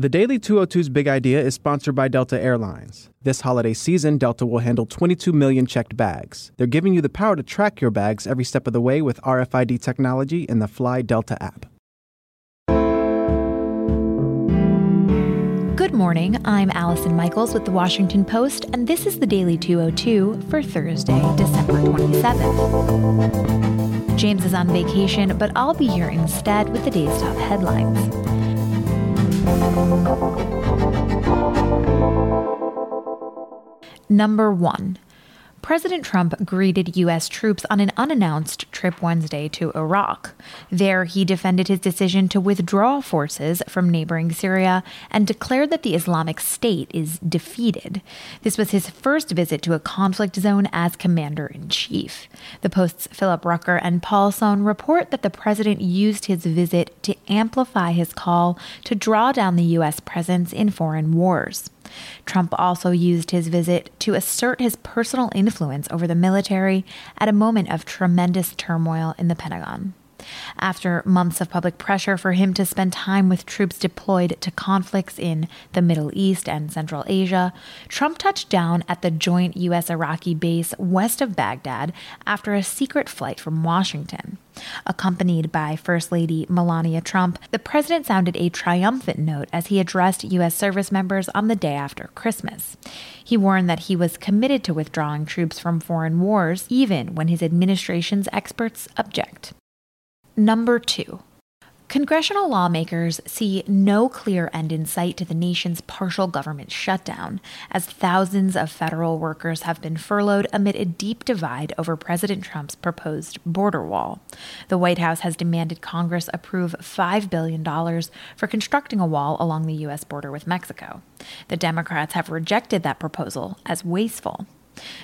The Daily 202's big idea is sponsored by Delta Airlines. This holiday season, Delta will handle 22 million checked bags. They're giving you the power to track your bags every step of the way with RFID technology in the Fly Delta app. Good morning. I'm Allison Michaels with the Washington Post, and this is the Daily 202 for Thursday, December 27th. James is on vacation, but I'll be here instead with the day's top headlines. Number one, President Trump greeted U.S. troops on an unannounced trip Wednesday to Iraq. There, he defended his decision to withdraw forces from neighboring Syria and declared that the Islamic State is defeated. This was his first visit to a conflict zone as commander in chief. The Post's Philip Rucker and Paul Sonne report that the president used his visit to amplify his call to draw down the U.S. presence in foreign wars. Trump also used his visit to assert his personal influence over the military at a moment of tremendous turmoil in the Pentagon. After months of public pressure for him to spend time with troops deployed to conflicts in the Middle East and Central Asia, Trump touched down at the joint U.S. Iraqi base west of Baghdad after a secret flight from Washington. Accompanied by First Lady Melania Trump, the president sounded a triumphant note as he addressed U.S. service members on the day after Christmas. He warned that he was committed to withdrawing troops from foreign wars, even when his administration's experts object. Number two, Congressional lawmakers see no clear end in sight to the nation's partial government shutdown, as thousands of federal workers have been furloughed amid a deep divide over President Trump's proposed border wall. The White House has demanded Congress approve $5 billion for constructing a wall along the U.S. border with Mexico. The Democrats have rejected that proposal as wasteful.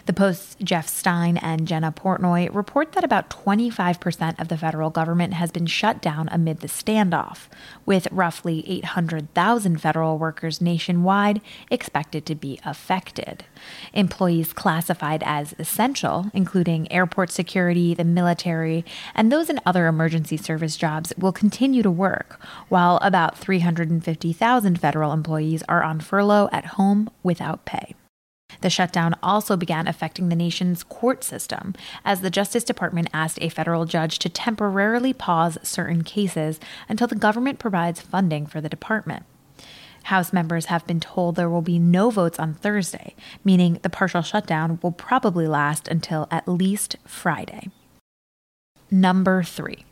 The Post's Jeff Stein and Jenna Portnoy report that about 25% of the federal government has been shut down amid the standoff, with roughly 800,000 federal workers nationwide expected to be affected. Employees classified as essential, including airport security, the military, and those in other emergency service jobs, will continue to work, while about 350,000 federal employees are on furlough at home without pay. The shutdown also began affecting the nation's court system, as the Justice Department asked a federal judge to temporarily pause certain cases until the government provides funding for the department. House members have been told there will be no votes on Thursday, meaning the partial shutdown will probably last until at least Friday. Number three.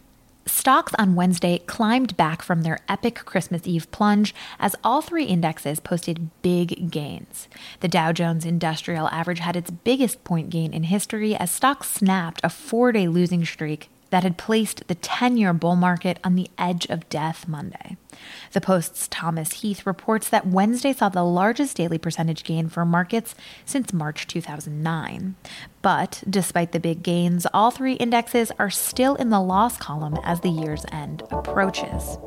Stocks on Wednesday climbed back from their epic Christmas Eve plunge as all three indexes posted big gains. The Dow Jones Industrial Average had its biggest point gain in history as stocks snapped a four day losing streak that had placed the 10 year bull market on the edge of death Monday. The Post's Thomas Heath reports that Wednesday saw the largest daily percentage gain for markets since March 2009. But despite the big gains, all three indexes are still in the loss column as the year's end approaches.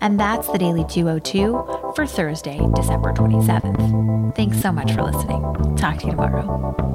And that's the Daily 202 for Thursday, December 27th. Thanks so much for listening. Talk to you tomorrow.